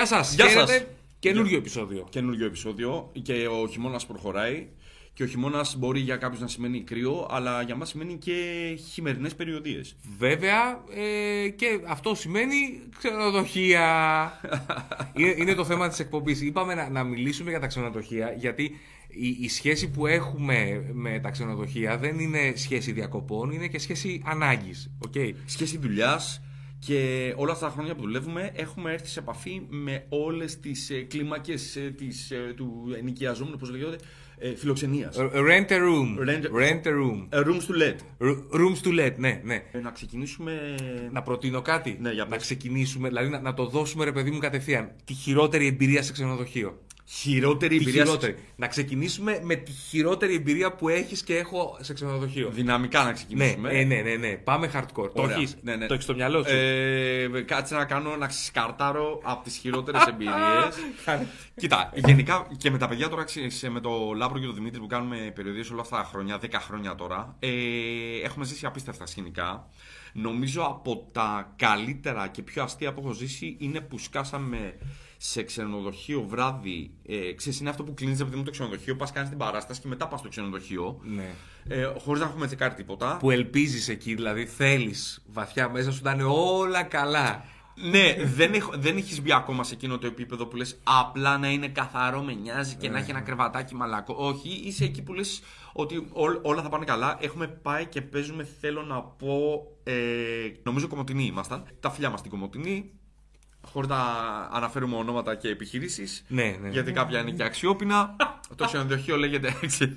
Γεια σας. Γεια σας. Καινούριο επεισόδιο. Καινούργιο επεισόδιο και ο χειμώνας προχωράει. Και ο χειμώνας μπορεί για κάποιους να σημαίνει κρύο, αλλά για μας σημαίνει και χειμερινές περιοδίες. Βέβαια, ε, και αυτό σημαίνει ξενοδοχεία. είναι, είναι το θέμα της εκπομπής. Είπαμε να, να μιλήσουμε για τα ξενοδοχεία, γιατί η, η σχέση που έχουμε με τα ξενοδοχεία δεν είναι σχέση διακοπών, είναι και σχέση ανάγκης. Okay? Σχέση δουλειάς και όλα αυτά τα χρόνια που δουλεύουμε έχουμε έρθει σε επαφή με όλες τις ε, κλίμακες ε, του ενοικιαζόμενου, πώς λέγεται, ε, φιλοξενίας. Rent a room. Rent- Rent a room. Ε, rooms to let. R- Rooms to let, ναι, ναι. Ε, να ξεκινήσουμε. Να προτείνω κάτι. Ναι, για να πες. ξεκινήσουμε, δηλαδή να, να το δώσουμε ρε παιδί μου κατευθείαν. Τη χειρότερη εμπειρία σε ξενοδοχείο. Χειρότερη Τη εμπειρία. χειρότερη. Να ξεκινήσουμε με τη χειρότερη εμπειρία που έχεις και έχω σε ξενοδοχείο. Δυναμικά να Ναι, ξεκινήσουμε. ε, ναι, ναι, ναι. Πάμε hardcore. Το Ωραία. έχεις Ναι, ναι. το έχεις στο μυαλό σου. Ε, κάτσε να κάνω να σκαρτάρω από τις χειρότερες εμπειρίες. Κάνε. Κοίτα, γενικά και με τα παιδιά τώρα, ξέρεις, με το Λάμπρο και τον Δημήτρη που κάνουμε περιοδείες όλα αυτά τα χρόνια, 10 χρόνια τώρα, ε, έχουμε ζήσει απίστευτα σκηνικά. Νομίζω από τα καλύτερα και πιο αστεία που έχω ζήσει είναι που σκάσαμε σε ξενοδοχείο βράδυ. Ε, ξέρεις, είναι αυτό που κλείνεις ρε παιδί μου το ξενοδοχείο, πας κάνεις την παράσταση και μετά πας στο ξενοδοχείο. Ναι. Ε, Χωρίς να έχουμε τσεκάρει τίποτα. Που ελπίζεις εκεί, δηλαδή θέλεις βαθιά μέσα σου να είναι όλα καλά. Ναι, δεν, έχω, δεν έχεις μπει ακόμα σε εκείνο το επίπεδο που λες απλά να είναι καθαρό, με νοιάζει και να έχει ένα κρεβατάκι μαλακό. Όχι, είσαι εκεί που λες ότι ό- όλα θα πάνε καλά. Έχουμε πάει και παίζουμε, θέλω να πω. Ε, νομίζω Κομωτινή ήμασταν. Τα φιλιά μας στην Κομωτινή. Χωρίς να αναφέρουμε ονόματα και επιχειρήσεις. Ναι, ναι. Γιατί κάποια είναι και αξιόπινα. το ξενοδοχείο λέγεται έτσι.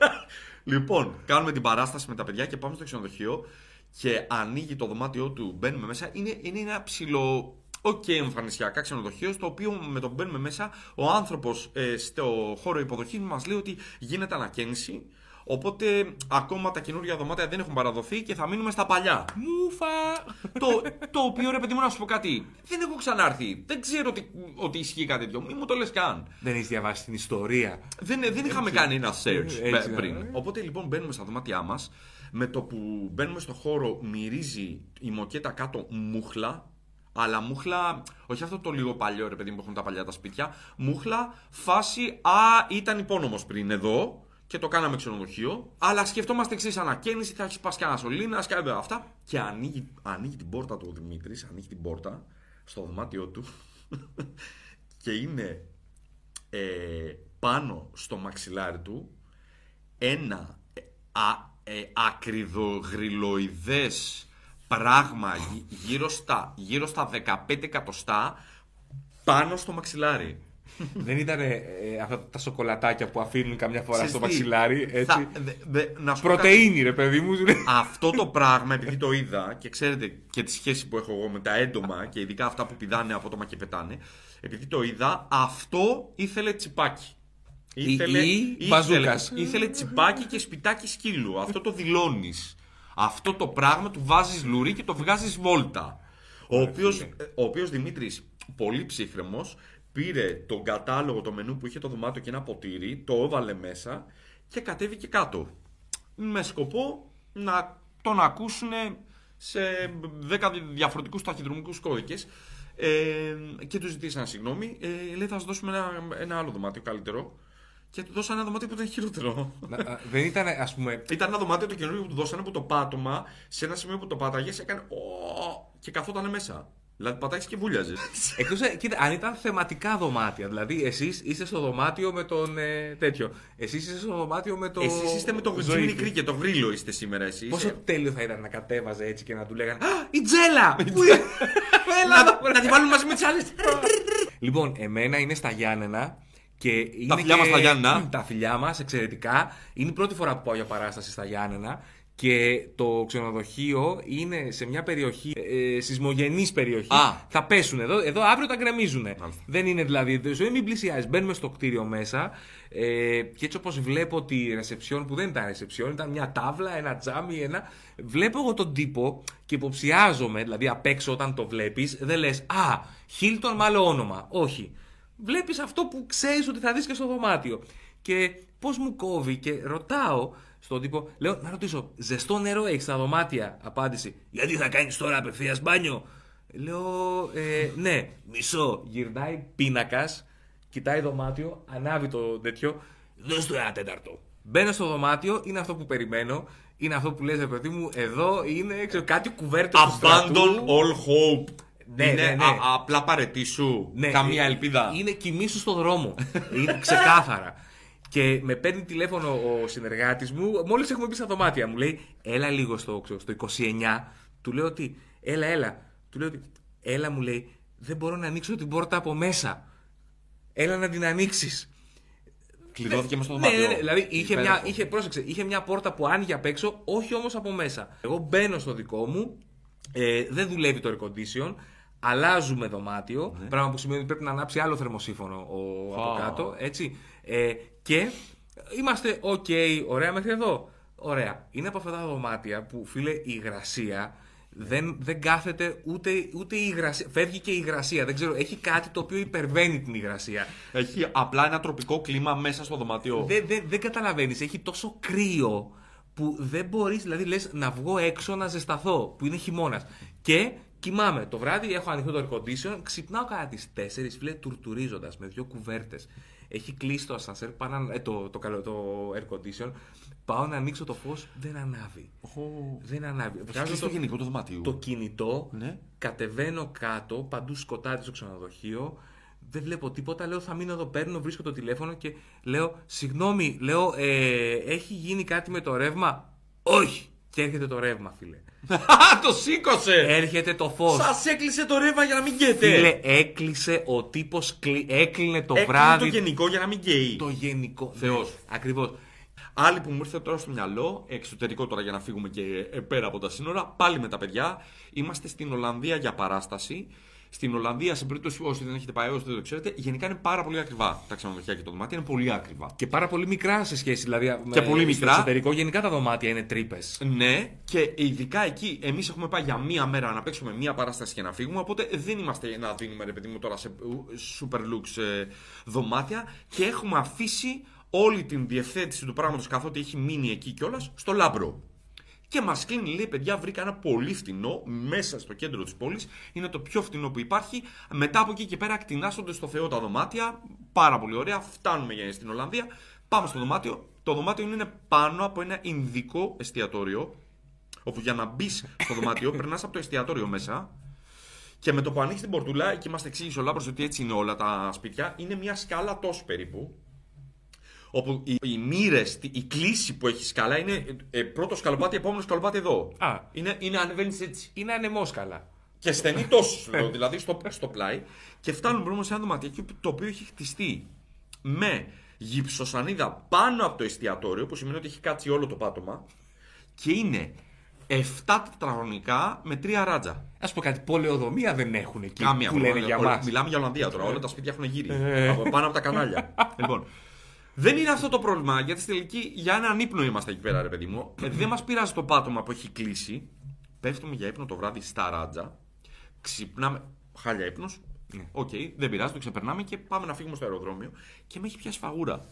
λοιπόν, κάνουμε την παράσταση με τα παιδιά και πάμε στο ξενοδοχείο και ανοίγει το δωμάτιό του, μπαίνουμε μέσα. Είναι, είναι ένα ψηλό. Οκ, εμφανισιακά ξενοδοχείο, στο οποίο με το που μπαίνουμε μέσα, ο άνθρωπος ε, στο χώρο υποδοχής μας λέει ότι γίνεται ανακαίνιση. Οπότε ακόμα τα καινούργια δωμάτια δεν έχουν παραδοθεί και θα μείνουμε στα παλιά. Μούφα! το, το οποίο ρε παιδί μου να σου πω κάτι. Δεν έχω ξανάρθει. Δεν ξέρω ότι, ότι ισχύει κάτι τέτοιο. Μην μου το λες καν. Δεν έχεις διαβάσει την ιστορία. Δεν, δεν είχαμε κάνει ένα search Έτσι, πε- ναι. πριν. Οπότε λοιπόν μπαίνουμε στα δωμάτια μας. Με το που μπαίνουμε στο χώρο, μυρίζει η μοκέτα κάτω μούχλα. Αλλά μούχλα, όχι αυτό το λίγο παλιό ρε παιδί μου που έχουν τα παλιά τα σπίτια. Μούχλα, φάση, α, ήταν υπόνομος πριν εδώ και το κάναμε ξενοδοχείο. Αλλά σκεφτόμαστε εξής ανακαίνιση, θα έχεις πάσει κανένα σωλήνα, και αυτά. Και ανοίγει, ανοίγει την πόρτα του ο Δημήτρης, ανοίγει την πόρτα στο δωμάτιό του και είναι ε, πάνω στο μαξιλάρι του ένα ε, α, ε, ακριδογρυλοειδές πράγμα γυ- γύρω στα, γύρω στα 15 εκατοστά πάνω στο μαξιλάρι. Δεν ήταν ε, αυτά τα σοκολατάκια που αφήνουν καμιά φορά Ξέρεις στο τι, μαξιλάρι. Έτσι. θα- δε- δε- να σου πω κάτι. Πρωτεΐνη, ρε παιδί μου. σου λέει. Αυτό το πράγμα, επειδή το είδα και ξέρετε και τη σχέση που έχω εγώ με τα έντομα και ειδικά αυτά που πηδάνε απότομα και πετάνε, επειδή το είδα, αυτό ήθελε τσιπάκι. Ή- ή μπαζούκας. ήθελε τσιπάκι και σπιτάκι σκύλου. Αυτό το δηλώνεις. Αυτό το πράγμα του βάζεις λουρί και το βγάζεις βόλτα. Ο οποίος, ο οποίος Δημήτρης, πολύ ψύχρεμος, πήρε τον κατάλογο, το μενού που είχε το δωμάτιο και ένα ποτήρι, το έβαλε μέσα και κατέβηκε κάτω. Με σκοπό να τον ακούσουν σε 10 διαφορετικούς ταχυδρομικούς κώδικες ε, και τους ζητήσαν συγγνώμη. Ε, λέει θα σας δώσουμε ένα, ένα άλλο δωμάτιο καλύτερο και του δώσανε ένα δωμάτιο που ήταν χειρότερο. Να- α, Δεν ήταν, ας πούμε. Ήταν ένα δωμάτιο το καινούργιο που του δώσανε που το πάτωμα σε ένα σημείο που το πάταγες έκανε «Ω» και καθόταν μέσα. Δηλαδή πατάει και βούλιαζες. Εκτός, ε, κοίτα, αν ήταν θεματικά δωμάτια. Δηλαδή, εσείς είστε στο δωμάτιο με τον. Ε, τέτοιο. Εσείς είστε στο δωμάτιο με το. Εσείς είστε με το Ζωήφι. Jimmy Creek και το γρίλο είστε σήμερα εσείς. Πόσο τέλειο θα ήταν να κατέβαζε έτσι και να του λέγανε Α, η Τζέλα! Πού είναι;» Έλα να, εδώ, να τη βάλουμε μαζί με τις άλλες. Λοιπόν, εμένα είναι στα Γιάννενα και είναι φιλιά και... μας στα Γιάννενα. Τα φιλιά μας, εξαιρετικά. Είναι η πρώτη φορά που πάω για παράσταση στα Γιάννενα και το ξενοδοχείο είναι σε μια περιοχή, ε, σεισμογενής περιοχή. Α. Θα πέσουν εδώ, εδώ αύριο τα γκρεμίζουν. Μάλιστα. Δεν είναι δηλαδή, δεν μην πλησιάζει. Μπαίνουμε στο κτίριο μέσα ε, και έτσι όπως βλέπω τη ρεσεψιόν που δεν ήταν ρεσεψιόν, ήταν μια τάβλα, ένα τζάμι, ένα. Βλέπω εγώ τον τύπο και υποψιάζομαι, δηλαδή απ' έξω όταν το βλέπεις, δεν λες «Α, Χίλτον με άλλο όνομα». Όχι. Βλέπεις αυτό που ξέρεις ότι θα δεις και στο δωμάτιο. Και πώς μου κόβει και ρωτάω στον τύπο, λέω να ρωτήσω, ζεστό νερό έχεις στα δωμάτια; Απάντηση, γιατί θα κάνεις τώρα απευθείας μπάνιο; Λέω, ε, ναι, μισό. Γυρνάει πίνακας, κοιτάει δωμάτιο, ανάβει το τέτοιο. Δώσ' του ένα τέταρτο. Μπαίνω στο δωμάτιο, είναι αυτό που περιμένω. Είναι αυτό που λες, ρε παιδί μου, εδώ είναι ξέρω, κάτι κουβέρτες του στρατού. Abandon all hope. Ναι, είναι ναι, ναι. α- απλά παρετήσου. Ναι, Καμία ε, ελπίδα. Είναι κοιμήσου στο δρόμο. είναι ξεκάθαρα. Και με παίρνει τηλέφωνο ο συνεργάτης μου, μόλις έχουμε μπει στα δωμάτια. Μου λέει, έλα λίγο στο, ξέρω, στο 29. Του λέω ότι, έλα, έλα. Του λέω ότι, έλα, μου λέει, δεν μπορώ να ανοίξω την πόρτα από μέσα. Έλα να την ανοίξεις. Κλειδώθηκε μες στο Ναι, δωμάτιο. ναι, ναι. Δηλαδή είχε μια, Υπέροχο. είχε, πρόσεξε, είχε μια πόρτα που άνοιγε απ' έξω, όχι όμως από μέσα. Εγώ μπαίνω στο δικό μου, ε, δεν δουλεύει το air condition, αλλάζουμε δωμάτιο, Ναι. πράγμα που σημαίνει ότι πρέπει να ανάψει άλλο θερμοσύφωνο ο, από Α. κάτω, έτσι. Ε, και είμαστε ok, ωραία μέχρι εδώ. Ωραία. Είναι από αυτά τα δωμάτια που, φίλε, η υγρασία δεν, δεν κάθεται ούτε, ούτε η υγρασία. Φεύγει και η υγρασία. Δεν ξέρω, έχει κάτι το οποίο υπερβαίνει την υγρασία. Έχει απλά ένα τροπικό κλίμα μέσα στο δωμάτιο. Δεν, δεν, δεν καταλαβαίνεις. Έχει τόσο κρύο που δεν μπορείς, δηλαδή λες να βγω έξω να ζεσταθώ, που είναι χειμώνας. Και κοιμάμαι. Το βράδυ έχω ανοιχτό το air condition, ξυπνάω κατά τις 4, φίλε, τουρτουρίζοντας με δύο κουβέρτες. Έχει κλείσει το ασανσέρ, πάω να- ε, το, το, καλό- το air condition. Πάω να ανοίξω το φως, δεν ανάβει. Δεν ανάβει. Βγάζει Βγάζω στο γενικό του δωμάτιο. το κινητό, Ναι. κατεβαίνω κάτω, παντού σκοτάδι στο ξενοδοχείο. Δεν βλέπω τίποτα. Λέω θα μείνω εδώ, παίρνω, βρίσκω το τηλέφωνο και λέω Συγγνώμη, λέω ε, έχει γίνει κάτι με το ρεύμα; Όχι! Και έρχεται το ρεύμα, φίλε. το σήκωσε! Έρχεται το φως. Σας έκλεισε το ρεύμα για να μην γκέτε. Φίλε, έκλεισε ο τύπος, έκλεινε το Έκλεινε βράδυ. το γενικό για να μην γκέει. το γενικό. Θεός. Ακριβώς. Άλλη που μου ήρθε τώρα στο μυαλό, εξωτερικό τώρα για να φύγουμε και ε, πέρα από τα σύνορα, πάλι με τα παιδιά. Είμαστε στην Ολλανδία για παράσταση. Στην Ολλανδία, σε περίπτωση όσοι δεν έχετε πάει, όσοι δεν το ξέρετε, γενικά είναι πάρα πολύ ακριβά τα ξενοδοχεία και το δωμάτιο. Είναι πολύ ακριβά. Και πάρα πολύ μικρά σε σχέση, δηλαδή. Και με- πολύ στο μικρά. εξωτερικό, γενικά τα δωμάτια είναι τρύπες. Ναι, και ειδικά εκεί, εμείς έχουμε πάει για μία μέρα να παίξουμε μία παράσταση και να φύγουμε. Οπότε δεν είμαστε να δίνουμε ρε παιδί μου τώρα σε super looks ε, δωμάτια και έχουμε αφήσει όλη την διευθέτηση του πράγματος καθότι έχει μείνει εκεί κιόλας στο λάμπρο. Και μας κλείνει, λέει, παιδιά, βρήκα ένα πολύ φτηνό μέσα στο κέντρο της πόλης. Είναι το πιο φτηνό που υπάρχει. Μετά από εκεί και πέρα κτηνάσσονται στο Θεό τα δωμάτια. Πάρα πολύ ωραία. Φτάνουμε για- στην Ολλανδία. Πάμε στο δωμάτιο. Το δωμάτιο είναι πάνω από ένα Ινδικό εστιατόριο. Όπου για να μπεις στο δωμάτιο περνάς από το εστιατόριο μέσα. Και με το που ανοίξεις την πορτούλα, εκεί μας εξήγησε ο Λάμπρος ότι έτσι είναι όλα τα σπίτια. Είναι μια σκάλα τόσο περίπου. Όπου οι, οι μοίρες, η κλίση που έχει σκάλα είναι ε, πρώτο σκαλοπάτι, επόμενο σκαλοπάτι εδώ. Α. Είναι, είναι ανεβαίνει έτσι. Είναι ανεμόσκαλα. Και στενή τόσος σου λέω, δηλαδή στο, στο πλάι. Και φτάνουμε μπροστά σε ένα δωματιάκι το οποίο έχει χτιστεί με γυψοσανίδα πάνω από το εστιατόριο, που σημαίνει ότι έχει κάτσει όλο το πάτωμα. Και είναι 7 τετραγωνικά με 3 ράτζα. Α πω κάτι, πολεοδομία δεν έχουν εκεί Κάμια που λένε πρόβλημα. για Όλα- μας. Μιλάμε για Ολλανδία τώρα. Όλα τα σπίτια έχουν γύρι. Ε. από, πάνω από τα κανάλια. λοιπόν. Δεν είναι αυτό το πρόβλημα, γιατί στη τελική για έναν ύπνο είμαστε εκεί πέρα, ρε παιδί μου. Ε, δεν μας πειράζει το πάτωμα που έχει κλείσει. Πέφτουμε για ύπνο το βράδυ στα ράντζα. Ξυπνάμε. Χάλια ύπνος. Οκ, δεν πειράζει, το ξεπερνάμε και πάμε να φύγουμε στο αεροδρόμιο. Και με έχει πιάσει φαγούρα.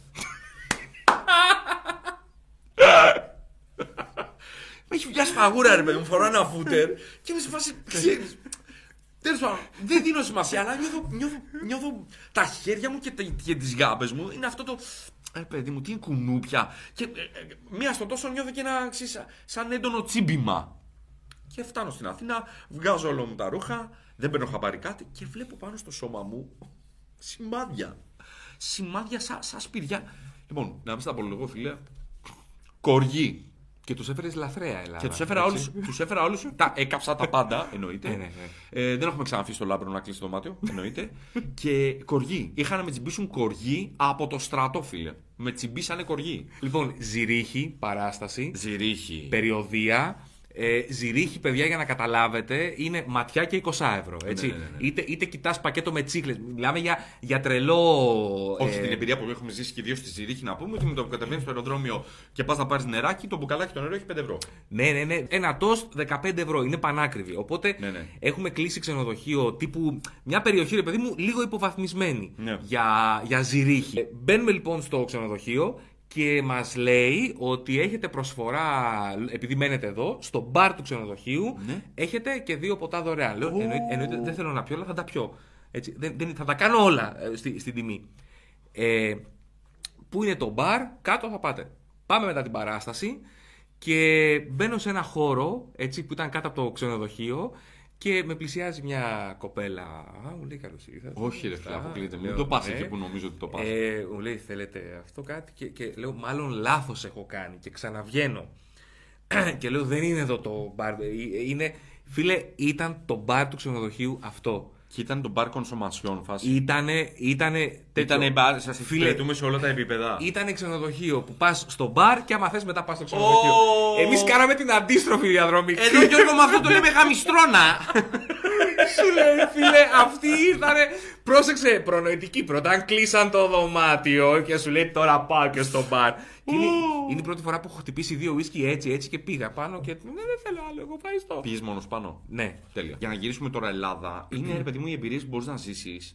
με έχει πιάσει φαγούρα, ρε παιδί μου. Φοράω ένα φούτερ και είμαι σε φάση. ξέρεις, Τέλος πάντων, δεν δίνω σημασία, αλλά νιώθω, νιώθω, νιώθω τα χέρια μου και, τα, και τις γάμπες μου. Είναι αυτό το. Ε, παιδί μου, τι είναι κουνούπια. Και ε, ε, μία στο τόσο νιώθω και ένα ξέρεις, σαν- σαν έντονο τσίμπημα. Και φτάνω στην Αθήνα, βγάζω όλο μου τα ρούχα, δεν παίρνω χαμπάρι κάτι και βλέπω πάνω στο σώμα μου σημάδια. Σημάδια σαν σα σπηριά. Λοιπόν, να μην στα απολογώ, φίλε. Κοργί. Και τους έφερες λαθρέα Ελλάδα. Και τους έφερα όλους. Τους έφερα όλους, τα έκαψα τα πάντα, εννοείται. Ναι, ναι, ναι. Ε, δεν έχουμε ξαναφύγει στο λάμπρο να κλείσει το δωμάτιο, εννοείται. και κοργί. Είχαν να με τσιμπήσουν κοργί από το στρατό, φίλε. Με τσιμπήσανε κοργί. Λοιπόν, Ζηρίχη, παράσταση, Ζηρίχη. περιοδία. Ε, ζυρίχη, παιδιά, για να καταλάβετε, είναι ματιά και 20 ευρώ. Έτσι. Ναι, ναι, ναι, ναι. Είτε, είτε κοιτάς πακέτο με τσίχλες. Μιλάμε για, για τρελό. Όχι ε, την εμπειρία που έχουμε ζήσει και ιδίως στη Ζηρίχη να πούμε ότι με το που κατεβαίνεις στο αεροδρόμιο και πας να πάρεις νεράκι, το μπουκαλάκι το νερό έχει 5 ευρώ. Ναι, ναι, ναι. Ένα τόστ 15 ευρώ. Είναι πανάκριβη. Οπότε Ναι, ναι. έχουμε κλείσει ξενοδοχείο τύπου. Μια περιοχή, ρε παιδί μου, λίγο υποβαθμισμένη Ναι. για, για ζυρίχη. Ε, Μπαίνουμε λοιπόν στο ξενοδοχείο και μας λέει ότι έχετε προσφορά, επειδή μένετε εδώ, στο μπαρ του ξενοδοχείου, Ναι. έχετε και δύο ποτά δωρεάν. Λέω, Ω. εννοείται, εννοείται, δεν θέλω να πιω, αλλά θα τα πιω. Έτσι, δεν, δεν, θα τα κάνω όλα ε, στη, στην τιμή. Ε, πού είναι το μπαρ, κάτω θα πάτε. Πάμε μετά την παράσταση και μπαίνω σε ένα χώρο έτσι, που ήταν κάτω από το ξενοδοχείο και με πλησιάζει μια κοπέλα. Α, μου λέει καλώς ήρθατε. Όχι, ρε φίλε, Α, αποκλείεται. λέω, Μην το πας «Ναι». εκεί που νομίζω ότι το πας. Ε, μου λέει, θέλετε αυτό κάτι; Και, και λέω, μάλλον λάθος έχω κάνει και ξαναβγαίνω. και λέω, δεν είναι εδώ το μπαρ. ε, Είναι, φίλε, ήταν το μπαρ του ξενοδοχείου αυτό. Και ήταν το μπαρ κονσομασιόν φάση. Ήτανε, ήτανε τέτοιο. Ήταν μπαρ, σας Φίλε, εξυπηρετούμε σε όλα τα επίπεδα. Ήτανε ξενοδοχείο που πας στο μπαρ και άμα θες μετά πας στο ξενοδοχείο. Ω. Εμείς κάναμε την αντίστροφη διαδρομή. Εδώ Γιώργο με αυτό το λέμε γαμιστρώνα. Σου λέει, φίλε, αυτοί ήρθανε. Πρόσεξε, προνοητική πρώτα. Αν κλείσαν το δωμάτιο και σου λέει τώρα πάω και στο μπαρ. Και είναι, είναι η πρώτη φορά που έχω χτυπήσει δύο ουίσκι έτσι, έτσι και πήγα πάνω και. Ναι, δεν θέλω άλλο, εγώ ευχαριστώ. Πήγες μόνος πάνω; Ναι. Τέλεια. Για να γυρίσουμε τώρα Ελλάδα, είναι ρε παιδί μου οι εμπειρίες που μπορείς να ζήσεις.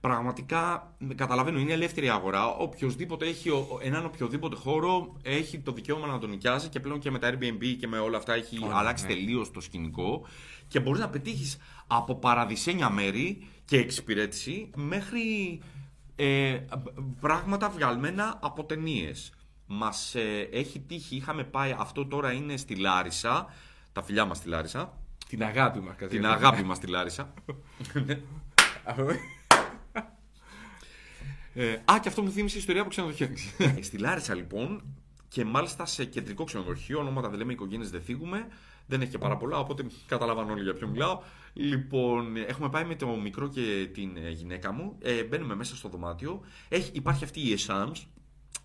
Πραγματικά, καταλαβαίνω, είναι ελεύθερη αγορά. Οποιοδήποτε έχει ο- ο- έναν οποιοδήποτε χώρο έχει το δικαίωμα να τον νοικιάζει και πλέον και με τα Airbnb και με όλα αυτά έχει Ωραία, αλλάξει ναι. τελείως το σκηνικό. Και μπορείς να πετύχεις από παραδεισένια μέρη και εξυπηρέτηση μέχρι ε, πράγματα βγαλμένα από ταινίες. Μας έχει τύχει, είχαμε πάει, αυτό τώρα είναι στη Λάρισα. Τα φιλιά μας στη Λάρισα. Την αγάπη μας. Την αγάπη μας στη Λάρισα. Ε, α, και αυτό μου θύμισε η ιστορία από ξενοδοχείο. Ε, στη Λάρισα λοιπόν, και μάλιστα σε κεντρικό ξενοδοχείο, ονόματα δεν λέμε, οικογένειες δεν θίγουμε. Δεν έχει και πάρα πολλά, οπότε καταλαβαίνω όλοι για ποιο μιλάω. Λοιπόν, έχουμε πάει με το μικρό και την ε, γυναίκα μου. Ε, μπαίνουμε μέσα στο δωμάτιο. Έχει, υπάρχει αυτή η essence.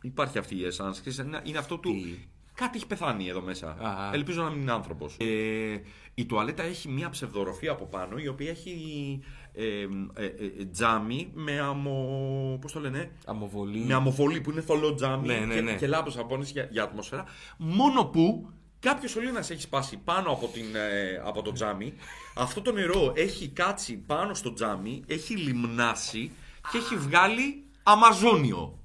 Υπάρχει αυτή η essence. ξέρεις, Είναι, είναι αυτό του. Τι; Κάτι έχει πεθάνει εδώ μέσα. Α. Ελπίζω να μην είναι άνθρωπος. Ε, η τουαλέτα έχει μία ψευδοροφή από πάνω, η οποία έχει ε, ε, ε, τζάμι με αμο. Πώς το λένε, Αμοβολή. με αμοβολή που είναι θολό τζάμι Ναι, ναι, και, ναι. και λάμπος απόνηση για, για ατμόσφαιρα. Μόνο που κάποιος σωλήνα έχει σπάσει πάνω από, την, ε, από το τζάμι. Αυτό το νερό έχει κάτσει πάνω στο τζάμι, έχει λιμνάσει και έχει βγάλει αμαζόνιο.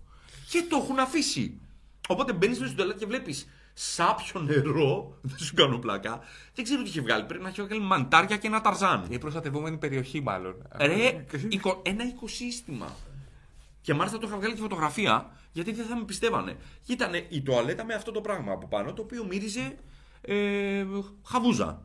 Και το έχουν αφήσει. Οπότε μπαίνεις μέσα στην τουαλέτα και βλέπεις σάπιο νερό. Δεν σου κάνω πλάκα. Δεν ξέρω τι έχει βγάλει. Πρέπει να έχει βγάλει μαντάρια και ένα ταρζάν. Η προστατευόμενη περιοχή, μάλλον. Ρε, οικο- ένα οικοσύστημα. Και μάλιστα το είχα βγάλει τη φωτογραφία γιατί δεν θα με πιστεύανε. Και ήταν η τουαλέτα με αυτό το πράγμα από πάνω το οποίο μύριζε ε, χαβούζα.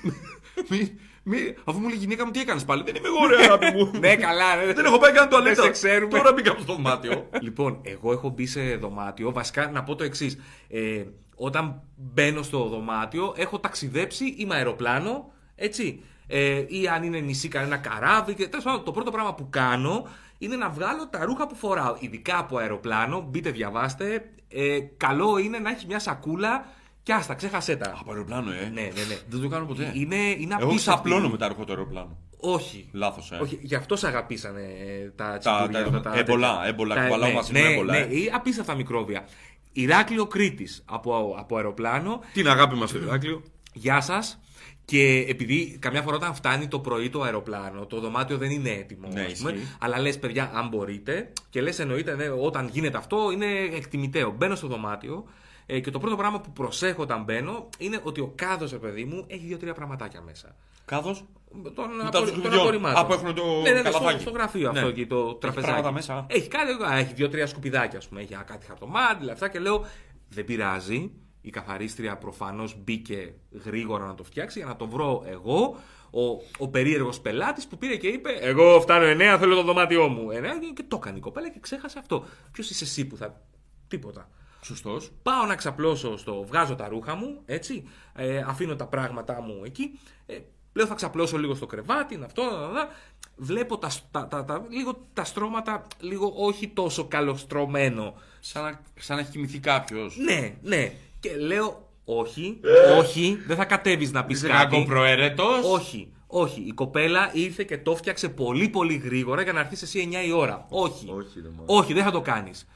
μη, μη, αφού μου λέει η γυναίκα μου τι έκανες πάλι, δεν είμαι εγώ ρε αγάπη μου. ναι, καλά, ναι. δεν έχω πάει καν τουαλέτα. Δεν σε ξέρουμε. Τώρα μπήκα στο δωμάτιο. Λοιπόν, εγώ έχω μπει σε δωμάτιο. Βασικά, να πω το εξής. Ε, όταν μπαίνω στο δωμάτιο, έχω ταξιδέψει ή με αεροπλάνο, έτσι. Ε, ή αν είναι νησί, κανένα καράβι. Και, τέλος πάντων, το πρώτο πράγμα που κάνω είναι να βγάλω τα ρούχα που φοράω. Ειδικά από αεροπλάνο. Μπείτε, διαβάστε. Ε, καλό είναι να έχεις μια σακούλα και άστα, ξέχασέ τα. Από αεροπλάνο, ε. Ναι, ναι, ναι. Δεν το κάνω ποτέ. Είναι, είναι Εγώ απίστευτη. ξαπλώνω με τα ρούχα του αεροπλάνου. Όχι. Λάθος, ε. Όχι, γι' αυτό σε αγαπήσανε ε, τα Τα- τσιμπουριά τα- αυτά, έμπολα, τέτοια. έμπολα, Τα- κουβαλάω ναι, μαζί μου ναι, έμπολα, Ναι, ε. ή απίστευτα μικρόβια. Ηράκλειο Κρήτης από, από αεροπλάνο. Την αγάπη μας στο Ηράκλειο. Γεια σας. Και επειδή καμιά φορά όταν φτάνει το πρωί το αεροπλάνο, το δωμάτιο δεν είναι έτοιμο. Ναι, ας πούμε, ισχύει. αλλά λες, παιδιά, αν μπορείτε, και λες, εννοείται, ναι, όταν γίνεται αυτό, είναι εκτιμητέο. Μπαίνω στο δωμάτιο ε, και το πρώτο πράγμα που προσέχω όταν μπαίνω είναι ότι ο κάδος, ρε παιδί μου, έχει δύο-τρία πραγματάκια μέσα. Κάδος; Των, τα απορ- των σκουπιδιών. απορριμμάτων. Α, που έχουν το ναι, ναι, ναι, στο, καλαθάκι. στο γραφείο Ναι. αυτό εκεί, το Έχει τραπεζάκι. πράγματα μέσα. Έχει, κάτι, α, έχει δύο-τρία σκουπιδάκια, ας πούμε. Έχει α, κάτι χαρτομάτιλα, αυτά και λέω δεν πειράζει. Η καθαρίστρια προφανώς μπήκε γρήγορα να το φτιάξει για να το βρω εγώ. Ο, ο περίεργος πελάτης που πήρε και είπε: Εγώ φτάνω 9, θέλω το δωμάτιό μου. 9 και το έκανε η κοπέλα και ξέχασε αυτό. Ποιος είσαι εσύ που θα. Τίποτα. Σωστός. Πάω να ξαπλώσω στο. Βγάζω τα ρούχα μου, έτσι. Ε, αφήνω τα πράγματά μου εκεί. Ε, λέω θα ξαπλώσω λίγο στο κρεβάτι, είναι αυτό. να, να, να. Βλέπω τα, τα, τα, τα- λίγο τα στρώματα, λίγο όχι τόσο καλοστρωμένο. Σαν να, σαν να έχει κοιμηθεί κάποιος. Ναι, ναι. Και λέω, όχι, όχι, δεν θα κατέβεις να πεις Είσαι κάτι. κακοπροαίρετο. Όχι, όχι. Η κοπέλα ήρθε και το φτιάξε πολύ πολύ γρήγορα για να έρθεις εσύ 9 η ώρα. Όχι. Όχι, ρε, μάνα. Όχι, δεν θα το κάνεις.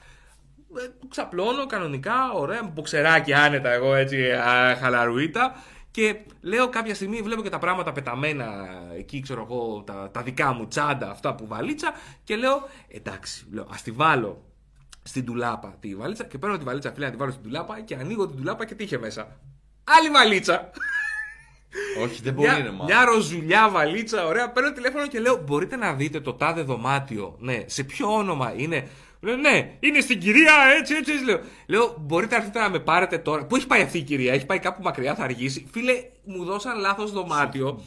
Ξαπλώνω κανονικά, ωραία, με μποξεράκι άνετα εγώ έτσι, α, χαλαρουίτα. Και λέω κάποια στιγμή, βλέπω και τα πράγματα πεταμένα εκεί, ξέρω εγώ, τα, τα δικά μου τσάντα, αυτά που βαλίτσα. Και λέω, εντάξει, λέω, ας τη βάλω στην τουλάπα τη βαλίτσα και παίρνω τη βαλίτσα φίλε να τη βάλω στην τουλάπα και ανοίγω την τουλάπα και τι είχε μέσα. Άλλη βαλίτσα. Όχι, δεν μπορεί, ρε μια, μα. μια ροζουλιά βαλίτσα, ωραία. Παίρνω τηλέφωνο και λέω: Μπορείτε να δείτε το τάδε δωμάτιο. Ναι, σε ποιο όνομα είναι. Λέω, ναι, είναι στην κυρία, έτσι, έτσι, έτσι. Λέω, λέω μπορείτε να έρθετε να με πάρετε τώρα. Πού έχει πάει αυτή η κυρία, έχει πάει κάπου μακριά, θα αργήσει. Φίλε, μου δώσαν λάθος δωμάτιο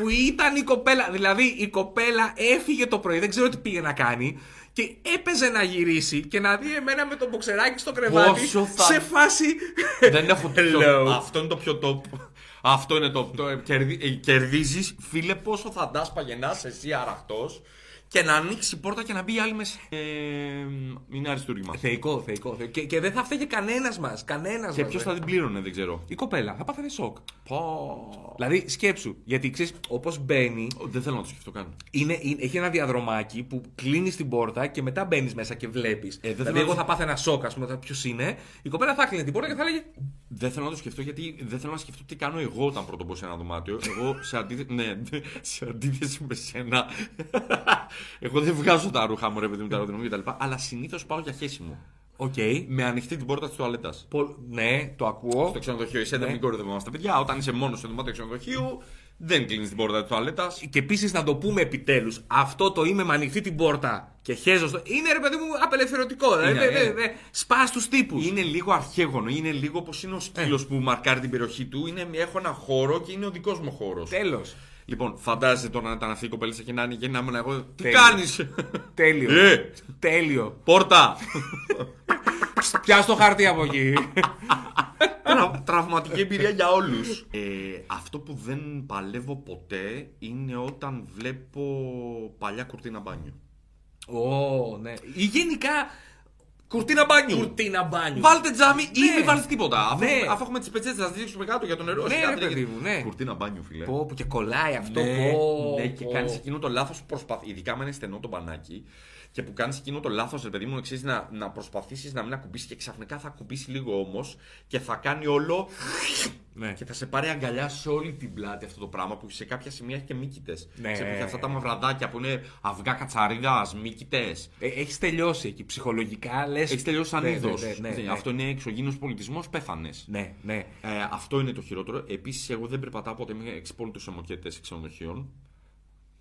που ήταν η κοπέλα. Δηλαδή, η κοπέλα έφυγε το πρωί, δεν ξέρω τι πήγε να κάνει. Και έπαιζε να γυρίσει και να δει εμένα με το μποξεράκι στο κρεβάτι Πόσο θα- σε φάση. Δεν έχω πιο... Hello. Αυτό είναι το πιο top. Αυτό είναι το. το κερδι... ε, κερδίζεις, φίλε, πόσο θα ντάσπαγε να είσαι εσύ αραχτός και να ανοίξει η πόρτα και να μπει η άλλη μέσα. Ε, είναι αριστούργημα. Θεϊκό, θεϊκό. θεϊκό. Και, και δεν θα φταίγε κανένας μας. Κανένας Και ποιος θα την πλήρωνε, δεν ξέρω. Η κοπέλα θα πάθαινε σοκ. Πω. Δηλαδή, σκέψου. Γιατί ξέρεις, όπως μπαίνει, Δεν θέλω να το σκεφτώ καν. είναι, είναι- έχει ένα διαδρομάκι που κλείνεις την πόρτα και μετά μπαίνεις μέσα και βλέπεις. Ε, δεν δηλαδή, θέλω εγώ να- θα πάθαινα σοκ, ας πούμε, ποιος είναι. Η κοπέλα θα κλείνει την πόρτα και θα έλεγε. Δεν θέλω να το σκεφτώ γιατί δεν θέλω να σκεφτώ τι κάνω εγώ όταν πρώτο μπω σε ένα δωμάτιο. Εγώ σε αντίθεση, ναι, σε αντίθεση με σένα. Εγώ δεν βγάζω τα ρούχα μου, ρε παιδί μου, τα ρούχα μου κτλ. Αλλά συνήθως πάω για χέσιμο. Οκ. Με ανοιχτή την πόρτα της τουαλέτας. Πο- Ναι, το ακούω. Στο ξενοδοχείο, εσύ δεν Ναι. μην κοροϊδευόμαστε, παιδιά. Όταν είσαι μόνος στο δωμάτιο ξενοδοχείου, δεν κλείνεις την πόρτα της τουαλέτας. Και επίσης να το πούμε επιτέλους, αυτό το είμαι με ανοιχτή την πόρτα και χέζω στο. Είναι ρε παιδί μου απελευθερωτικό. Δηλαδή, Είναι, δε- δε- είναι. δε- σπάς τους τύπους. Είναι λίγο αρχέγονο, είναι λίγο όπως είναι ο σκύλος Ε. που μαρκάρει την περιοχή του. Είναι, έχω ένα χώρο και είναι ο δικός μου χώρος. Τέλος. Λοιπόν, φαντάζεσαι τώρα να ήταν αυτή η κοπέλα και να είναι και να ήμουν εγώ. Τι Τέλειο. κάνεις! Τέλειο. Ε! Τέλειο. Πόρτα! Πιάσ' το χαρτί από εκεί. Τρα- Τραυματική εμπειρία για όλους. Ε, αυτό που δεν παλεύω ποτέ είναι όταν βλέπω παλιά κουρτίνα μπάνιο. Ω, ναι. Ή γενικά Κουρτίνα μπάνιου! κουρτίνα μπάνιου. Βάλτε τζάμι ή Ναι. μην βάλτε τίποτα. Αφού, Ναι. αφού έχουμε τις πετσέτες, θα τι δείξουμε κάτω για το νερό. Ναι, Σιγά, ρε, τρέχει. παιδί μου, ναι. Κουρτίνα μπάνιου, φίλε. Πω, που και κολλάει αυτό. Ναι, πω, ναι, και πω. κάνεις εκείνο το λάθος που προσπαθεί. Ειδικά με είναι στενό το μπανάκι. Και που κάνεις εκείνο το λάθος, ρε παιδί μου, ξέρεις να, να προσπαθήσεις να μην ακουμπήσεις και ξαφνικά θα ακουμπήσει λίγο όμως και θα κάνει όλο. Ναι. Και θα σε πάρει αγκαλιά σε όλη την πλάτη αυτό το πράγμα που σε κάποια σημεία έχει και μύκητες. Ναι. Σε αυτά τα μαυραδάκια που είναι αυγά κατσαρίδας, μύκητες. Ε, Έχεις τελειώσει εκεί ψυχολογικά, λες. Έχει τελειώσει σαν Ναι, είδος. ναι, ναι, ναι, ναι. Αυτό είναι εξωγήινος πολιτισμός, πέθανε. Ναι, ναι. Ε, αυτό είναι το χειρότερο. Επίσης, εγώ δεν περπατάω ποτέ με εξπόλυτου αιμοκέτε ξενοδοχείων.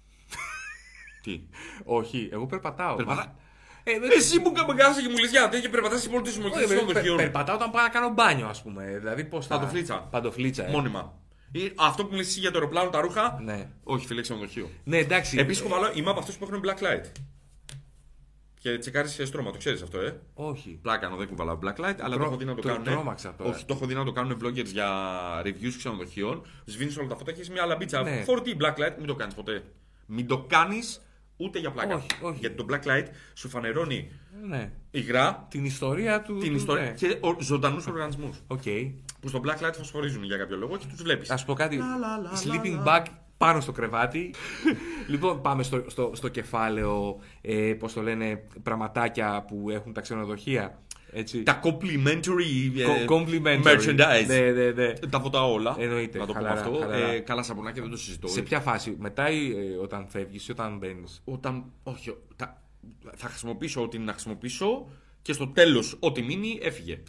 Τι; Όχι, εγώ περπατάω. Περπατά- Ε, δεν- Εσύ μου καμπαγκάζει και μου λε για να και περπατά σε πόλη τη Όχι, αιμοκέτε πε- πε- ξενοδοχείων. Περπατάω όταν πάω να κάνω μπάνιο, ας πούμε. Δηλαδή πώς θα. Παντοφλίτσα. Παντοφλίτσα. Ε. Μόνιμα. Ή αυτό που μου λε για το αεροπλάνο, τα ρούχα. Ναι. Όχι, φίλε, ξενοδοχείο. Ναι, εντάξει. Επίσης, κουβαλάω, είμαι από αυτούς που έχουν black light. Και τσεκάρεις σε στρώμα, το ξέρεις αυτό, ε; Όχι. Πλάκα, δεν κουβαλάω black light, αλλά Τρό- το έχω δει να το το- κάνουν. τρόμαξα τώρα. Όχι, το έχω δει να το κάνουν vloggers για reviews ξενοδοχείων. Σβήνεις όλα τα φώτα και έχεις μια λαμπίτσα. Ναι. Φορητή black light, μην το κάνεις ποτέ. Μην το κάνεις ούτε για πλάκα. Όχι, όχι. Γιατί το black light σου φανερώνει Ναι. υγρά, Την ιστορία του. την του- ιστορία ναι. και ζωντανούς οργανισμούς. Οκ. Που στο black light φωσφορίζουν για κάποιο λόγο και τους βλέπεις. Να σου πω κάτι. Λα, λα, λα, Sleeping λα, bag πάνω στο κρεβάτι. λοιπόν, πάμε στο, στο, στο κεφάλαιο. Ε, Πώς το λένε, πραγματάκια που έχουν τα ξενοδοχεία. Έτσι. Τα complimentary ε, Co- complimentary. merchandise. Ναι, ναι, ναι. Τα βοτά όλα. Εννοείται, Να το πούμε χαλαρά, αυτό. χαλαρά. Ε, καλά σαπουνάκια δεν το συζητώ. Σε ποια φάση, μετά ή ε, όταν φεύγεις ή όταν μπαίνεις; Όταν. Όχι. Τα, θα χρησιμοποιήσω ό,τι είναι να χρησιμοποιήσω και στο τέλος, ό,τι μείνει, έφυγε.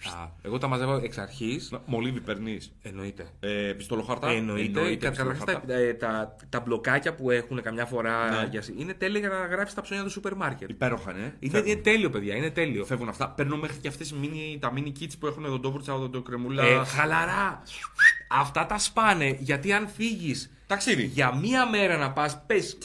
Εγώ τα μαζεύω εξ αρχής. Μολύβι παίρνεις. Εννοείται. Ε, πιστολοχάρτα. Εννοείται. Κα- Καταρχάς τα, πιστολοχάρτα. ε, τα, τα μπλοκάκια που έχουν καμιά φορά Ναι. για, σ- είναι τέλεια για να γράψεις τα ψώνια του σούπερ μάρκετ. Υπέροχα, ναι. Είναι, Φεύγουν. είναι τέλειο, παιδιά, είναι τέλειο. Φεύγουν αυτά. Παίρνω μέχρι και αυτές mini, τα mini kits που έχουν οδοντόβουρτσα, οδοντοκρεμούλα. Ε, χαλαρά. Αυτά τα σπάνε γιατί αν φύγεις Ταξίδι. για μία μέρα να πας, πες.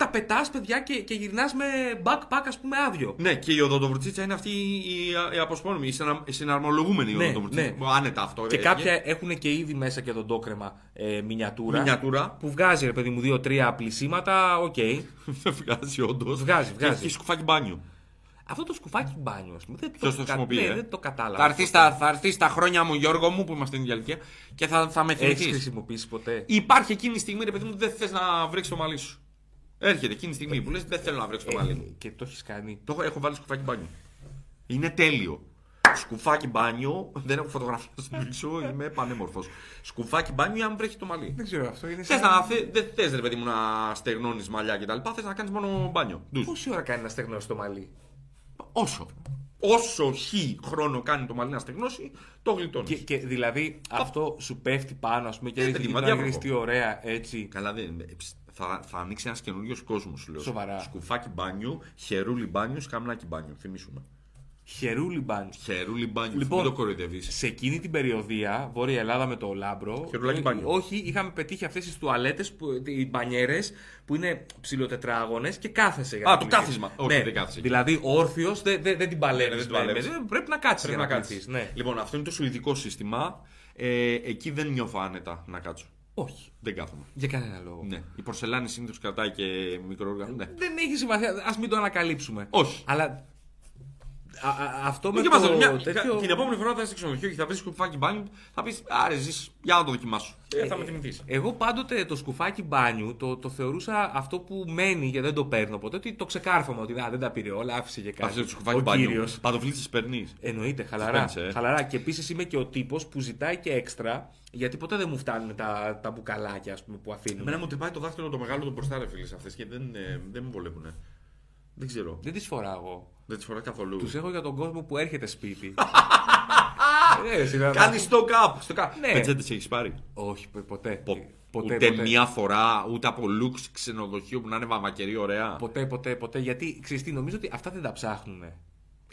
Τα πετάς, παιδιά, και, και γυρνάς με backpack, ας πούμε, άδειο. Ναι, και η οδοντοβουρτσίτσα είναι αυτή η, η αποσπώμενη, η, συνα, η συναρμολογούμενη Ναι, οδοντοβουρτσίτσα. ναι. Άνετα αυτό. Και ε, κάποια έχουν και ήδη μέσα και δοντόκρεμα ε, μινιατούρα. Μινιατούρα. Που βγάζει, ρε παιδί μου, δύο-τρία πλυσίματα, οκ. Δεν βγάζει, όντως. Βγάζει, βγάζει. Και έχει σκουφάκι μπάνιου. Αυτό το σκουφάκι μπάνιο, ας πούμε. Δεν Ποιος το κα- χρησιμοποιεί, ναι, ε; δεν το κατάλαβα. Θα έρθεις στα, θα έρθεις στα χρόνια μου, Γιώργο μου, που είμαστε στην ίδια ηλικία, και θα, θα με Έχεις θυμηθείς. χρησιμοποιήσει ποτέ; Υπάρχει εκείνη τη στιγμή, ρε παιδί μου, δεν θες να βρέξεις το μαλλί σου. Έρχεται εκείνη τη στιγμή που λες: Δεν θέλω να βρέξει το μαλλί μου. Ε, και το έχεις κάνει. Το έχω, έχω βάλει σκουφάκι μπάνιο. Είναι τέλειο. Σκουφάκι μπάνιο, δεν έχω φωτογραφία να σου δείξω, είμαι πανέμορφος. Σκουφάκι μπάνιο, αν βρέχει το μαλλί. Δεν ξέρω, αυτό είναι Θες να, θε, δεν θες, ρε παιδί μου, να στεγνώνεις μαλλιά κτλ. Θες να κάνεις μόνο μπάνιο. Ντουζ. Πόση ώρα κάνει να στεγνώσει το μαλλί; Όσο. όσο χ χρόνο κάνει το μαλλί να στεγνώσει, το γλιτώνεις. Και, και δηλαδή αυτό σου πέφτει πάνω, ας πούμε, και Ε, ρίχνει παιδί μου, την αδιάβροχο. τι ωραία έτσι; Καλά, δεν, ε, ψ, θα, θα ανοίξει ένας καινούριος κόσμος, σου λέω. Σοβαρά. Σκουφάκι μπάνιου, χερούλι μπάνιου, σκαμνάκι μπάνιου. Θύμισέ μου. Χερούλι μπάνι. Χερούλι μπάνιου, Λοιπόν, μην το κοροϊδεύεις. Σε εκείνη την περιοδεία, Βόρεια Ελλάδα με το Λάμπρο. Χερουλάκι ε, μπάνιο. Όχι, είχαμε πετύχει αυτές τις τουαλέτες, οι μπανιέρες που είναι ψηλοτετράγωνες και κάθεσαι. για Α, να το κοιμηθείς. κάθισμα. Όχι, δεν κάθεσαι εκεί. Δηλαδή, όρθιος δεν δεν- δεν την παλεύεις. Ναι, δεν την παλεύεις. Πρέπει να κάτσεις. Πρέπει να κάτσεις. κοιμηθείς, Ναι. Λοιπόν, αυτό είναι το σουηδικό σύστημα. Ε, εκεί δεν νιώθω άνετα να κάτσω. Όχι. Δεν κάθομαι. Για κανένα λόγο. Ναι. Η πορσελάνη συνήθως κρατάει και μικροόργανα. Ναι. Δεν έχει σημασία. Α μην το ανακαλύψουμε. Όχι. Αλλά. Α- α- αυτό με Μην και το μας μια... τέτοιο... Την επόμενη φορά θα είσαι στο ξενοδοχείο και θα βρεις κουφάκι μπάνιου, θα πεις Άρε, ζεις, για να το δοκιμάσω. Ε, θα με θυμηθεί. Εγώ πάντοτε το σκουφάκι μπάνιου το, το θεωρούσα αυτό που μένει και δεν το παίρνω ποτέ. Ότι το ξεκάρφωμα ότι α, δεν τα πήρε όλα, άφησε και κάτι. Αυτό το σκουφάκι Ο μπάνιου. κύριος. Παντοφλίτσε παίρνεις. Εννοείται, χαλαρά. παίρνεις, ε. χαλαρά. Και επίσης είμαι και ο τύπος που ζητάει και έξτρα, γιατί ποτέ δεν μου φτάνουν τα, τα μπουκαλάκια ας πούμε, που αφήνουν. Εμένα μου τρυπάει το δάχτυλο το μεγάλο το μπροστά, ρε φίλες αυτές και δεν, ε, δεν μου βολεύουν. Δεν ξέρω. Δεν τις φοράω εγώ. Δεν τις φοράς καθόλου. Τους έχω για τον κόσμο που έρχεται σπίτι. Ε, συναντά- Κάνει stock up. Stock up. Ναι. Πετσέτε έχεις πάρει; Όχι, πο- ποτέ. Πο- ποτέ, ούτε ποτέ. μία φορά, ούτε από looks ξενοδοχείο που να είναι βαμακερή ωραία. Ποτέ, ποτέ, ποτέ. Γιατί ξέρεις τι, νομίζω ότι αυτά δεν τα ψάχνουν.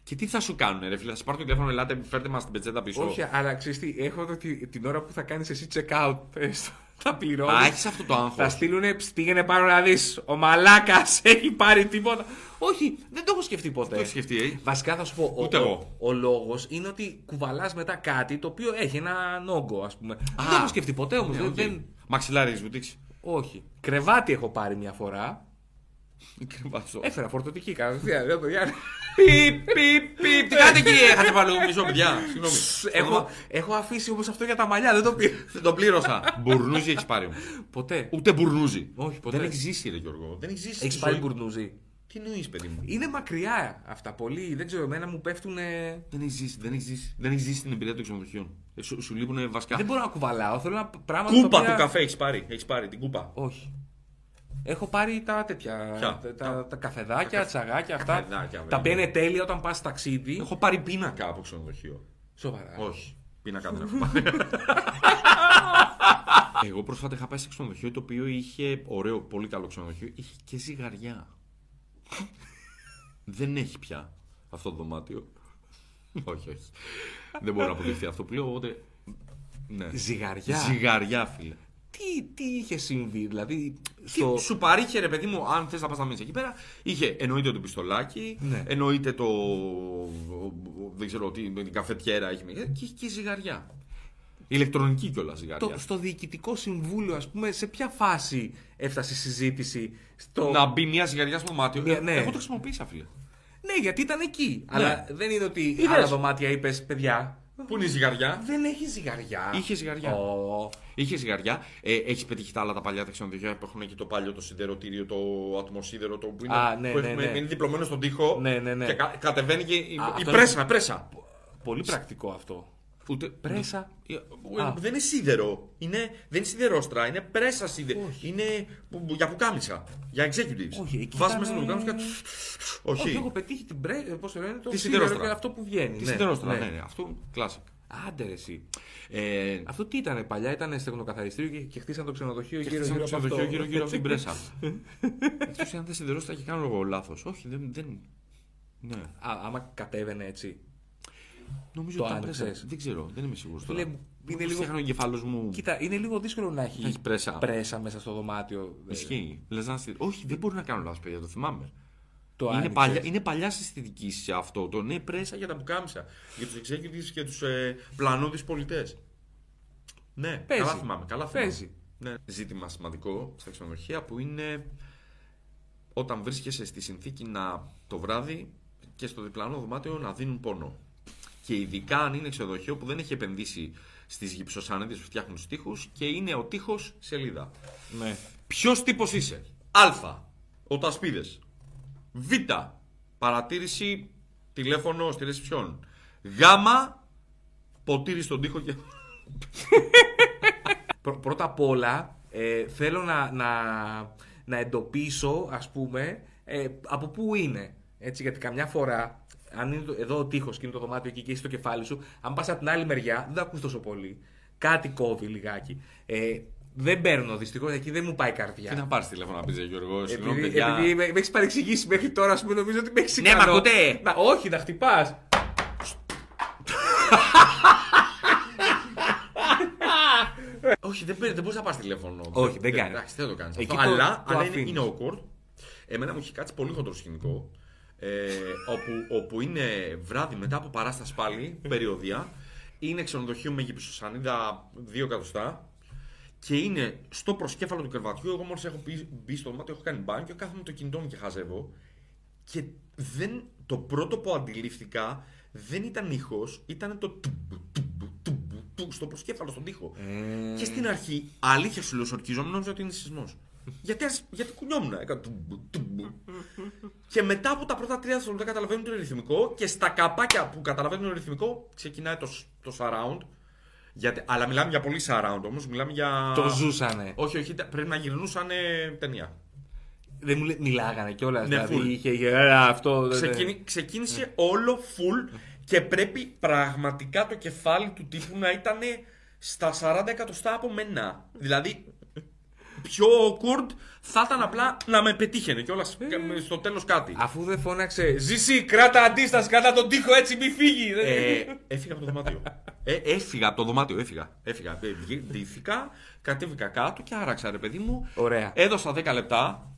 Και τι θα σου κάνουν, ρε φίλε, θα σα πάρω το τηλέφωνο, ελάτε, φέρτε μας την πετσέτα πίσω. Όχι, αλλά ξέρεις τι, έχω εδώ τη- την ώρα που θα κάνεις εσύ check out. Ε, στο- Θα πληρώνεις. Α, έχεις αυτό το άγχος. Θα στείλουν πήγαινε πάνω να δεις. Ο μαλάκας έχει πάρει τίποτα. Όχι, δεν το έχω σκεφτεί ποτέ. Το έχεις σκεφτεί, ε. Βασικά θα σου πω, ο, Ούτε ο, εγώ. ο λόγος είναι ότι κουβαλάς μετά κάτι το οποίο έχει έναν όγκο, ας πούμε. δεν το έχω σκεφτεί ποτέ όμως. Ναι, οκ. δεν... Μαξιλάρι έχει βουτήξει. Όχι. Κρεβάτι έχω πάρει μια φορά. Κρεβάτσο. Έφερα φορτωτική κατευθείαν. ρε παιδιά. Πιπ, πιπ, πιπ. Τι κάνετε εκεί, είχατε βάλει μισό παιδιά. Συγγνώμη. έχω, έχω αφήσει όμως αυτό για τα μαλλιά, δεν το πήρα. Δεν το πλήρωσα. Μπουρνούζι έχεις πάρει. Ποτέ. Ούτε μπουρνούζι. Όχι, ποτέ. Δεν έχεις ζήσει, ρε Γιώργο. Δεν έχεις ζήσει. Έχεις στη πάρει ζωή. μπουρνούζι. Τι νοεί, παιδί μου; Είναι μακριά αυτά πολύ. Δεν ξέρω, εμένα μου πέφτουν. Δεν έχεις ζήσει, δεν έχεις ζήσει, δεν έχεις ζήσει την εμπειρία των ξενοδοχείων. Ε, Σου, σου λείπουν βασικά. Δεν μπορώ να κουβαλάω. Θέλω να πράγματα. Κούπα τα οποία- του καφέ έχεις πάρει. Έχεις πάρει την κούπα. Όχι. Έχω πάρει τα τέτοια. Ποια; Τα, τα, τα καφεδάκια, τσαγάκια αυτά. καφεδάκια, τα βέβαια. οποία είναι τέλεια όταν πας ταξίδι. Έχω πάρει πίνακα από ξενοδοχείο. Σοβαρά. Όχι. Πίνακα δεν έχω πάρει. Εγώ πρόσφατα είχα πάει σε ξενοδοχείο το οποίο είχε ωραίο, πολύ καλό ξενοδοχείο. Είχε και ζυγαριά. δεν έχει πια αυτό το δωμάτιο. όχι, όχι. δεν μπορώ να αποδειχθεί αυτό που λέω, οπότε. Ναι. Ζυγαριά. Ζυγαριά, φίλε. Τι, τι είχε συμβεί, δηλαδή. Στο... Στο... Σου παρήχε ρε παιδί μου, αν θες να πας να μείνεις εκεί πέρα, είχε εννοείται το πιστολάκι, Ναι. εννοείται το. Δεν ξέρω τι, την καφετιέρα έχει και είχε και ζυγαριά. Ηλεκτρονική κιόλας ζυγαριά. Το, στο διοικητικό συμβούλιο, ας πούμε, σε ποια φάση έφτασε η συζήτηση. Στο... Να μπει μια ζυγαριά στο δωμάτιο. Μια- Ε, ναι. Εγώ το χρησιμοποίησα, φίλε. Ναι, γιατί ήταν εκεί. Αλλά δεν είναι ότι Είδες. άλλα δωμάτια είπες, παιδιά. Πού είναι η ζυγαριά; Δεν έχει ζυγαριά. Είχε ζυγαριά. Ω. Είχε ζυγαριά. Ε, έχεις πετύχει τα άλλα τα παλιά τα ξενοδοχεία που έχουν και το παλιό το σιδεροτήριο, το ατμοσίδερο, το που είναι, Α, ναι, που ναι, έχουμε- ναι. είναι διπλωμένο στον τοίχο. Ναι, ναι, ναι. Και κα- κατεβαίνει και η, Α, η αυτό πρέσα, είναι- πρέσα. Πολύ πρακτικό αυτό. Ούτε, Πρέσα. Ε, Α. Δεν είναι σίδερο. Είναι, δεν είναι σιδερόστρα, είναι πρέσα σίδερο. Είναι που- που- για πουκάμισα. Για executives. Όχι, εκεί Βάζει ήταν, μέσα το πουκάμισα και. Όχι, Όχι. έχω πετύχει την πρέ... Πώς το λένε, το Τη σίδερο σιδερόστρα. και αυτό που βγαίνει. Τι ναι, σιδερόστρα, ναι. ναι, ναι. Αυτό classic. Άντε ρε εσύ. Ε, Αυτό τι ήταν παλιά, ήταν στεγνοκαθαριστήριο και, και χτίσαν το ξενοδοχείο και γύρω χτίσαμε γύρω το από ξενοδοχείο αυτό. γύρω-γύρω από την πρέσα. Εκτός αν δεν σιδερόστρα και κάνω εγώ λάθος. Όχι, δεν. δεν... Ναι. Α, άμα κατέβαινε έτσι. Νομίζω Το ότι τα άνοιξες. πρέσα. Δεν ξέρω, δεν είμαι σίγουρος. Φίλε, είναι είναι λίγο- λίγο. ο εγκεφάλος μου. Κοίτα, είναι λίγο δύσκολο να έχει, Να έχει πρέσα. πρέσα μέσα στο δωμάτιο. Ισχύει. Λες να είστε- Όχι, δεν μπορεί να κάνω λάθος, παιδιά, το θυμάμαι. Το είναι, άνοιξες. παλιά, είναι παλιά συστητικής σε αυτό. Το ναι, πρέσα για τα πουκάμισα. Για τους executives και τους ε, πλανούδει πολιτές. Ναι, Παίζει. καλά θυμάμαι. Καλά θυμάμαι. Παίζει. Ναι. Ζήτημα σημαντικό στα ξενοδοχεία που είναι όταν βρίσκεσαι στη συνθήκη να το βράδυ και στο διπλανό δωμάτιο να δίνουν πόνο. Και ειδικά αν είναι ξενοδοχείο που δεν έχει επενδύσει στις γυψοσάνιδες που φτιάχνουν τους τοίχους και είναι ο τοίχος σελίδα. Ναι. Ποιος τύπος είσαι; Α. Ο Τασπίδες. Β. Παρατήρηση τηλέφωνο στη ρεσιψιόν. Γ. Ποτήρι στον τοίχο και. Πρω- πρώτα απ' όλα ε, θέλω να, να, να εντοπίσω ας πούμε ε, από πού είναι. Έτσι, γιατί καμιά φορά αν είναι το- εδώ ο τείχος και είναι το δωμάτιο εκεί και είσαι στο κεφάλι σου, αν πας από την άλλη μεριά, δεν θα ακούς τόσο πολύ. Κάτι κόβει λιγάκι. Ε, δεν παίρνω δυστυχώς, εκεί δεν μου πάει η καρδιά. Τι να πάρεις τηλέφωνο να πεις, Γιώργος. Συγγνώμη, Επειδή, παιδιά. επειδή με, με έχεις παρεξηγήσει μέχρι τώρα, ας πούμε, νομίζω ότι με έχεις Ναι, μ' ακούτε; Να, όχι, να χτυπάς. Όχι, δεν, παίρνει- δεν μπορείς να πάρεις τηλέφωνο. Όχι, δεν κάνει. Εντάξει, δεν το κάνεις. Εκεί Αυτό. το- Αλλά, το αλλά είναι, αφήνεις. είναι awkward. Εμένα μου έχει κάτσει πολύ χοντρό σκηνικό. Ε, όπου, όπου είναι βράδυ μετά από παράσταση πάλι, περιοδία. Είναι ξενοδοχείο με γυψοσανίδα 2 εκατοστά. Και είναι στο προσκέφαλο του κρεβατιού. Εγώ μόλις έχω μπει- μπει στο δωμάτιο, έχω κάνει μπάνιο, κάθομαι το κινητό μου και χαζεύω. Και δεν, το πρώτο που αντιλήφθηκα δεν ήταν ήχος, ήταν το τουμπου, τουμπου, τουμπου, του στο προσκέφαλο, στον τοίχο. Και στην αρχή, αλήθεια σου λέω, σορκιζόμουν, νόμιζα ότι είναι σεισμός. γιατί, ας- γιατί κουνιόμουν, έκανα τουμπου, τουμπου. Και μετά από τα πρώτα τρία δευτερόλεπτα καταλαβαίνουν το ρυθμικό και στα καπάκια που καταλαβαίνουν το ρυθμικό ξεκινάει το, το surround. Γιατί, αλλά μιλάμε για πολύ surround όμως, μιλάμε για... Το ζούσανε. Όχι, όχι, πρέπει να γυρνούσαν ταινία. Δεν μου λέ- μιλάγανε κιόλας. Ναι, δηλαδή full. είχε «Έλα, αυτό. δεν- Ξεκίνη- ξεκίνησε όλο full και πρέπει πραγματικά το κεφάλι του τύπου να ήταν στα 40 εκατοστά από μένα. Δηλαδή, πιο awkward θα ήταν απλά να με πετύχαινε κιόλας στο τέλος κάτι. Αφού δεν φώναξε Ζησί, κράτα αντίσταση, κράτα τον τοίχο έτσι, μη φύγει. Δεν- Ε, έφυγα από το δωμάτιο. Ε, έφυγα από το δωμάτιο, έφυγα. έφυγα. Ε, βγή- Ντύθηκα, κατέβηκα κάτω και άραξα ρε παιδί μου. Ωραία. Έδωσα 10 λεπτά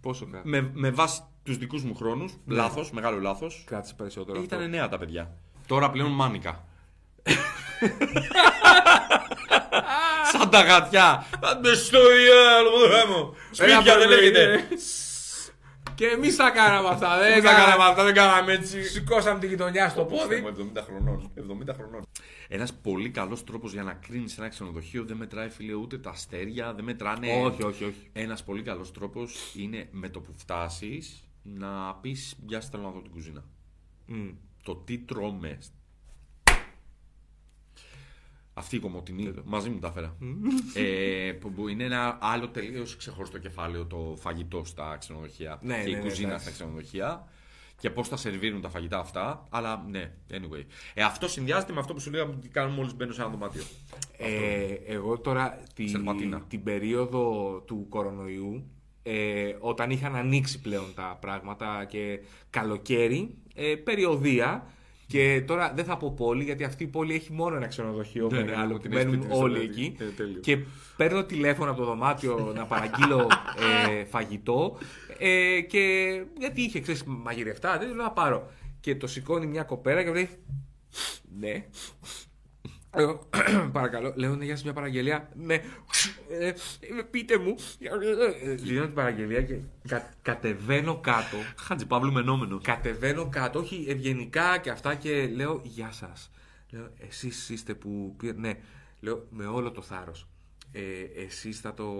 Πόσο κάτω; με, με βάση τους δικούς μου χρόνους. Λάθος, μεγάλο λάθος. Κράτησε περισσότερο. αυτό. Ήταν νέα τα παιδιά. Τώρα πλέον μάνικα. Σαν τα γατιά. Με στο διάλογο Σπίτια δεν λέγεται. Και εμείς τα κάναμε αυτά. Δεν Δεν τα κάναμε αυτά, δεν κάναμε έτσι. Σηκώσαμε τη γειτονιά στο πόδι. Είμαι 70 χρονών. 70 χρονών. Ένας πολύ καλός τρόπος για να κρίνεις ένα ξενοδοχείο δεν μετράει φίλε ούτε τα αστέρια, δεν μετράνε. Όχι, όχι, όχι. Ένας πολύ καλός τρόπος είναι με το που φτάσεις να πεις Γεια σας, θέλω να δω την κουζίνα. Μμ. Το τι τρώμε. Αυτή η κομμωτινή, μαζί μου τα έφερα. ε, που που είναι ένα άλλο τελείως ξεχωριστό κεφάλαιο το φαγητό στα ξενοδοχεία Ναι, και ναι, η ναι, κουζίνα εντάξει. στα ξενοδοχεία και πώς θα σερβίρουν τα φαγητά αυτά. Αλλά ναι, anyway. Ε, αυτό συνδυάζεται με αυτό που σου λέγαμε ότι κάνουμε μόλις μπαίνω σε ένα δωμάτιο. Ε, εγώ τώρα τη, Σερβατίνα. την περίοδο του κορονοϊού, ε, όταν είχαν ανοίξει πλέον τα πράγματα και καλοκαίρι, ε, περιοδία, και τώρα δεν θα πω πόλη, γιατί αυτή η πόλη έχει μόνο ένα ξενοδοχείο Ναι, ναι, μεγάλο ναι, που την έχει μένουν σπίτι της, όλοι δηλαδή. εκεί. Ε, τέλειος. και παίρνω τηλέφωνο από το δωμάτιο να παραγγείλω ε, φαγητό. Ε, και γιατί είχε ξέρεις, μαγειρευτά, δεν λέω να πάρω. Και το σηκώνει μια κοπέρα και λέει. Ναι. Εγώ, παρακαλώ, λέω ναι, γεια σας, μια παραγγελία. Ναι, ε, ε, πείτε μου. Ε, Δίνω την παραγγελία και κα- κατεβαίνω κάτω. Χάτζη Παύλου μενόμενος. Κατεβαίνω κάτω, όχι ευγενικά και αυτά και λέω γεια σας. Λέω εσείς είστε που πήρε... Ναι, λέω με όλο το θάρρος. Ε, εσείς θα το...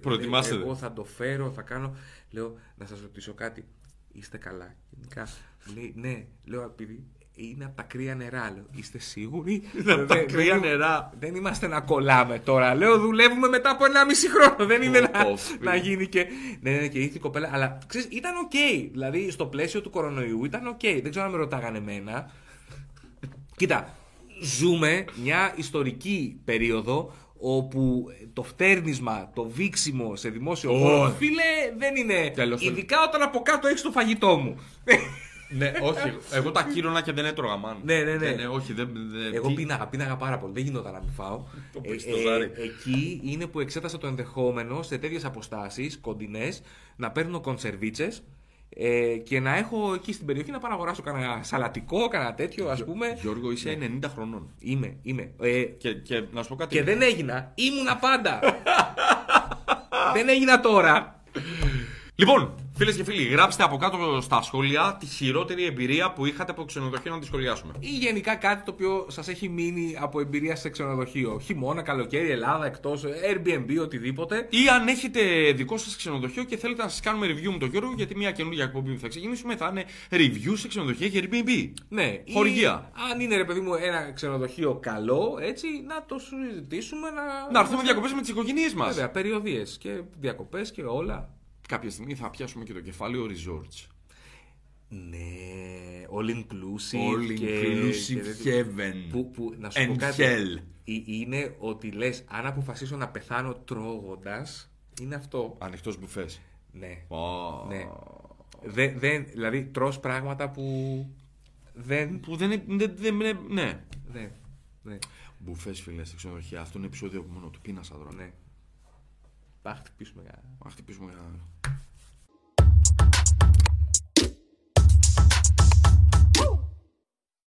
Προετοιμάσετε. Ε, Εγώ θα το φέρω, θα κάνω... Λέω να σας ρωτήσω κάτι. Είστε καλά. Γενικά; Λέει ναι. Λέω επειδή είναι από τα κρύα νερά. Λέω, είστε σίγουροι; Είναι από τα Δεν- κρύα δεν- νερά. Δεν είμαστε να κολλάμε τώρα. Λέω δουλεύουμε μετά από ένα μισή χρόνο. Δεν είναι Πω, να, πω, να γίνει και. Ναι, ναι, και ήρθε η κοπέλα. Αλλά ξέρεις, ήταν οκ. Δηλαδή στο πλαίσιο του κορονοϊού ήταν οκ. Δεν ξέρω αν με ρωτάγανε εμένα. Κοίτα, ζούμε μια ιστορική περίοδο όπου το φτέρνισμα, το βήξιμο σε δημόσιο Όχι. χώρο, φίλε, δεν είναι. Τέλος. Ειδικά όταν από κάτω έχεις το φαγητό μου. Ναι, όχι. Εγώ τα ακύρωνα και δεν έτρωγα man. Ναι, ναι, ναι. όχι, δεν. δεν- Εγώ τι- πείναγα, πείναγα πάρα πολύ. Δεν γινόταν να μην φάω. Το Ε, πες στο ζάρι. εκεί είναι που εξέτασα το ενδεχόμενο σε τέτοιες αποστάσεις κοντινές να παίρνω κονσερβίτσες ε, και να έχω εκεί στην περιοχή να πάω να αγοράσω κανένα σαλατικό, κανένα τέτοιο ας πούμε. Γιώργο, είσαι 90 χρονών. Είμαι, είμαι. Ε, Και, και να σου πω κάτι. και δεν έγινα. Ήμουνα πάντα. δεν έγινα τώρα. Λοιπόν, φίλες και φίλοι, γράψτε από κάτω στα σχόλια τη χειρότερη εμπειρία που είχατε από ξενοδοχείο να τη σχολιάσουμε. Ή γενικά κάτι το οποίο σας έχει μείνει από εμπειρία σε ξενοδοχείο. Χειμώνα, καλοκαίρι, Ελλάδα, εκτός, Airbnb, οτιδήποτε. Ή αν έχετε δικό σας ξενοδοχείο και θέλετε να σας κάνουμε review με τον Γιώργο, γιατί μια καινούργια εκπομπή που θα ξεκινήσουμε θα είναι review σε ξενοδοχεία και Airbnb. Ναι, Χορηγία. Ή, αν είναι ρε παιδί μου ένα ξενοδοχείο καλό, έτσι, να το συζητήσουμε. Να, Να έρθουμε διακοπές με τις οικογένειές μας. Βέβαια, περιοδίες και διακοπές και όλα. Κάποια στιγμή θα πιάσουμε και το κεφάλαιο resorts. Ναι, all inclusive. All και- inclusive και- heaven. Που, που, να σου πω And κάτι. hell. Ε, Είναι ότι λες, αν αποφασίσω να πεθάνω τρώγοντας, είναι αυτό. Ανοιχτός μπουφές. Ναι. Oh. Ναι. Δεν, δεν, δηλαδή, τρως πράγματα που δεν... Που δεν είναι. Δεν, δεν, είναι- ναι. Ναι. Ναι. Μπουφές, φίλες, στην ξενοδοχεία. Αυτό είναι επεισόδιο από μόνο του. Πίνασα τώρα. ναι. Πάμε χτυπήσουμε κανένα. Χτυπήσουμε κανένα.